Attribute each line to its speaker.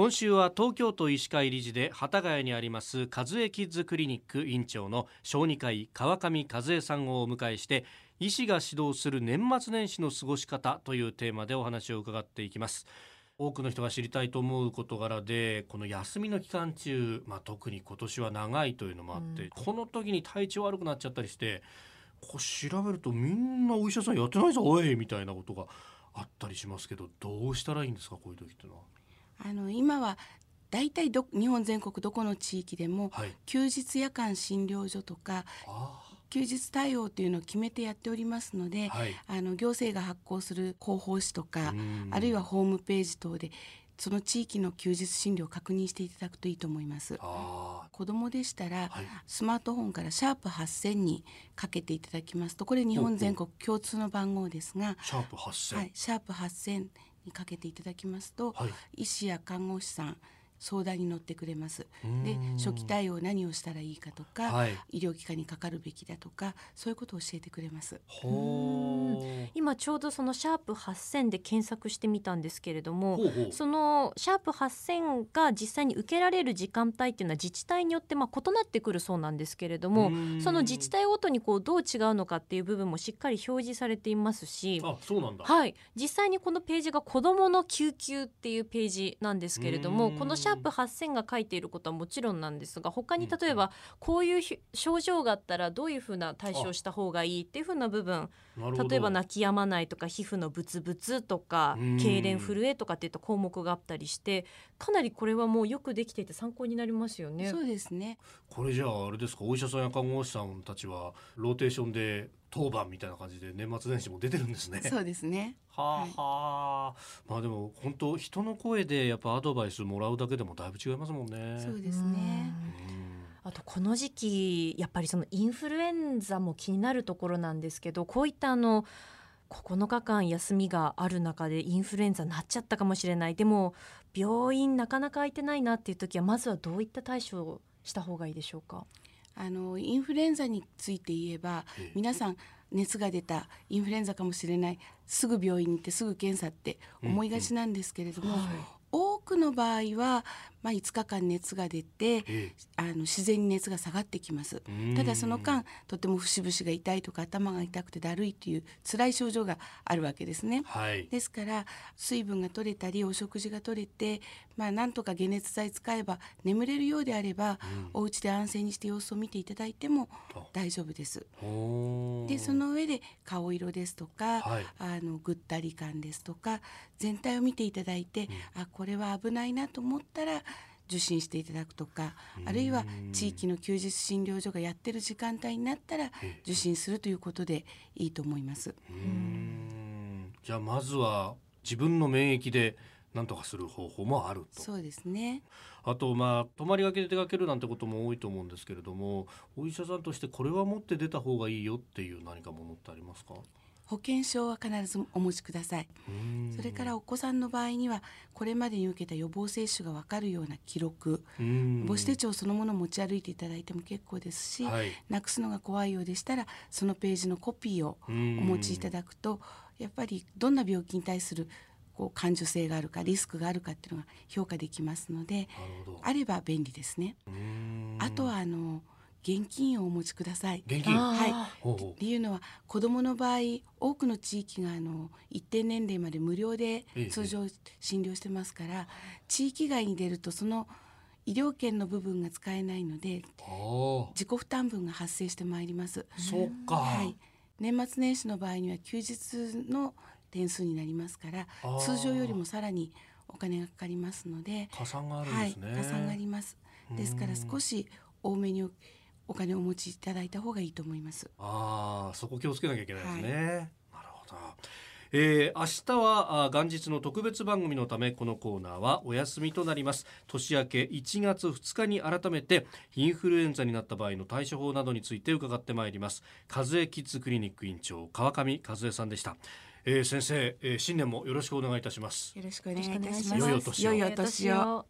Speaker 1: 今週は東京都医師会理事で幡ヶ谷にあります和江キッズクリニック院長の小児科医川上和江さんをお迎えして医師が指導する年末年始の過ごし方というテーマでお話を伺っていきます多くの人が知りたいと思う事柄でこの休みの期間中、まあ、特に今年は長いというのもあって、うん、この時に体調悪くなっちゃったりしてこう調べるとみんなお医者さんやってないぞおいみたいなことがあったりしますけどどうしたらいいんですかこういう時ってのは。
Speaker 2: あの今は大体ど日本全国どこの地域でも、はい、休日夜間診療所とか休日対応というのを決めてやっておりますので、はい、あの行政が発行する広報誌とかあるいはホームページ等でその地域の休日診療を確認していただくといいと思います。子供でしたら、はい、スマートフォンからシャープ8000にかけていただきますとこれ日本全国共通の番号ですが
Speaker 1: シャープ8000、
Speaker 2: はい、シャープ8000にかけていただきますと、はい、医師や看護師さん相談に乗ってくれます。で初期対応何をしたらいいかとか、はい、医療機関にかかるべきだとかそういうことを教えてくれます。
Speaker 3: 今ちょうどそのシャープ8000で検索してみたんですけれどもそのシャープ8000が実際に受けられる時間帯っていうのは自治体によってまあ異なってくるそうなんですけれどもその自治体ごとにこうどう違うのかっていう部分もしっかり表示されていますし
Speaker 1: あそうなんだ、
Speaker 3: はい、実際にこのページが子どもの救急っていうページなんですけれどもこのシャープ8000が書いていることはもちろんなんですが他に例えばこういう症状があったらどういうふうな対処をした方がいいっていうふうな部分例えば泣き止まないとか皮膚のブツブツとか痙攣震えとかっていった項目があったりしてかなりこれはもうよくできていて参考になりますよね。
Speaker 2: そうですね。
Speaker 1: これじゃああれですか？お医者さんや看護師さんたちはローテーションで当番みたいな感じで年末年始も出てるんですね。
Speaker 2: そうですね。
Speaker 1: はあ、はあ、まあでも本当人の声でやっぱアドバイスもらうだけでもだいぶ違いますもんね。
Speaker 2: そうですね。
Speaker 3: あとこの時期やっぱりそのインフルエンザも気になるところなんですけどこういったあの9日間休みがある中でインフルエンザになっちゃったかもしれないでも病院なかなか空いてないなっていう時はまずはどういった対処をした方がいいでしょうか？
Speaker 2: あのインフルエンザについて言えば皆さん熱が出たインフルエンザかもしれないすぐ病院に行ってすぐ検査って思いがちなんですけれども、うんうんはい、多くの場合はまあ、5日間熱が出て、あの自然に熱が下がってきます。ただその間とても節々が痛いとか頭が痛くてだるいという辛い症状があるわけですね、はい、ですから水分が取れたりお食事が取れて、まあ、なんとか解熱剤使えば眠れるようであれば、うん、お家で安静にして様子を見ていただいても大丈夫です。でその上で顔色ですとか、はい、あのぐったり感ですとか全体を見ていただいて、うん、あこれは危ないなと思ったら受診していただくとかあるいは地域の休日診療所がやってる時間帯になったら受診するということでいいと思います。
Speaker 1: じゃあまずは自分の免疫で何とかする方法もあると。
Speaker 2: そうですね。
Speaker 1: あとまあ泊まりがけで出かけるなんてことも多いと思うんですけれどもお医者さんとしてこれは持って出た方がいいよっていう何かものってありますか？
Speaker 2: 保険証は必ずお持ちくださいそれからお子さんの場合にはこれまでに受けた予防接種が分かるような記録母子手帳そのものを持ち歩いていただいても結構ですし、はい、なくすのが怖いようでしたらそのページのコピーをお持ちいただくとやっぱりどんな病気に対するこう感受性があるかリスクがあるかっていうのが評価できますのであれば便利ですね。あとはあの現金をお持ちください。
Speaker 1: 現金？
Speaker 2: はい。理由のは子どもの場合多くの地域があの一定年齢まで無料で通常診療してますから、地域外に出るとその医療券の部分が使えないので自己負担分が発生してまいります。
Speaker 1: そうか。はい。
Speaker 2: 年末年始の場合には休日の点数になりますから通常よりもさらにお金がかかりますので
Speaker 1: 加算があるんですね、
Speaker 2: はい、加算がありますですから少し多めにお金をお持ちいただいた方がいいと思います。
Speaker 1: ああそこ気をつけなきゃいけないですね、はい、なるほど。えー、明日は元日の特別番組のためこのコーナーはお休みとなります。年明け1月2日に改めてインフルエンザになった場合の対処法などについて伺ってまいります。和江キッズクリニック院長川上和江さんでした。えー、先生、えー、新年もよろしくお願いいたします。
Speaker 2: よろしくお願いいたします。
Speaker 1: 良いお年を。
Speaker 2: 良いお年を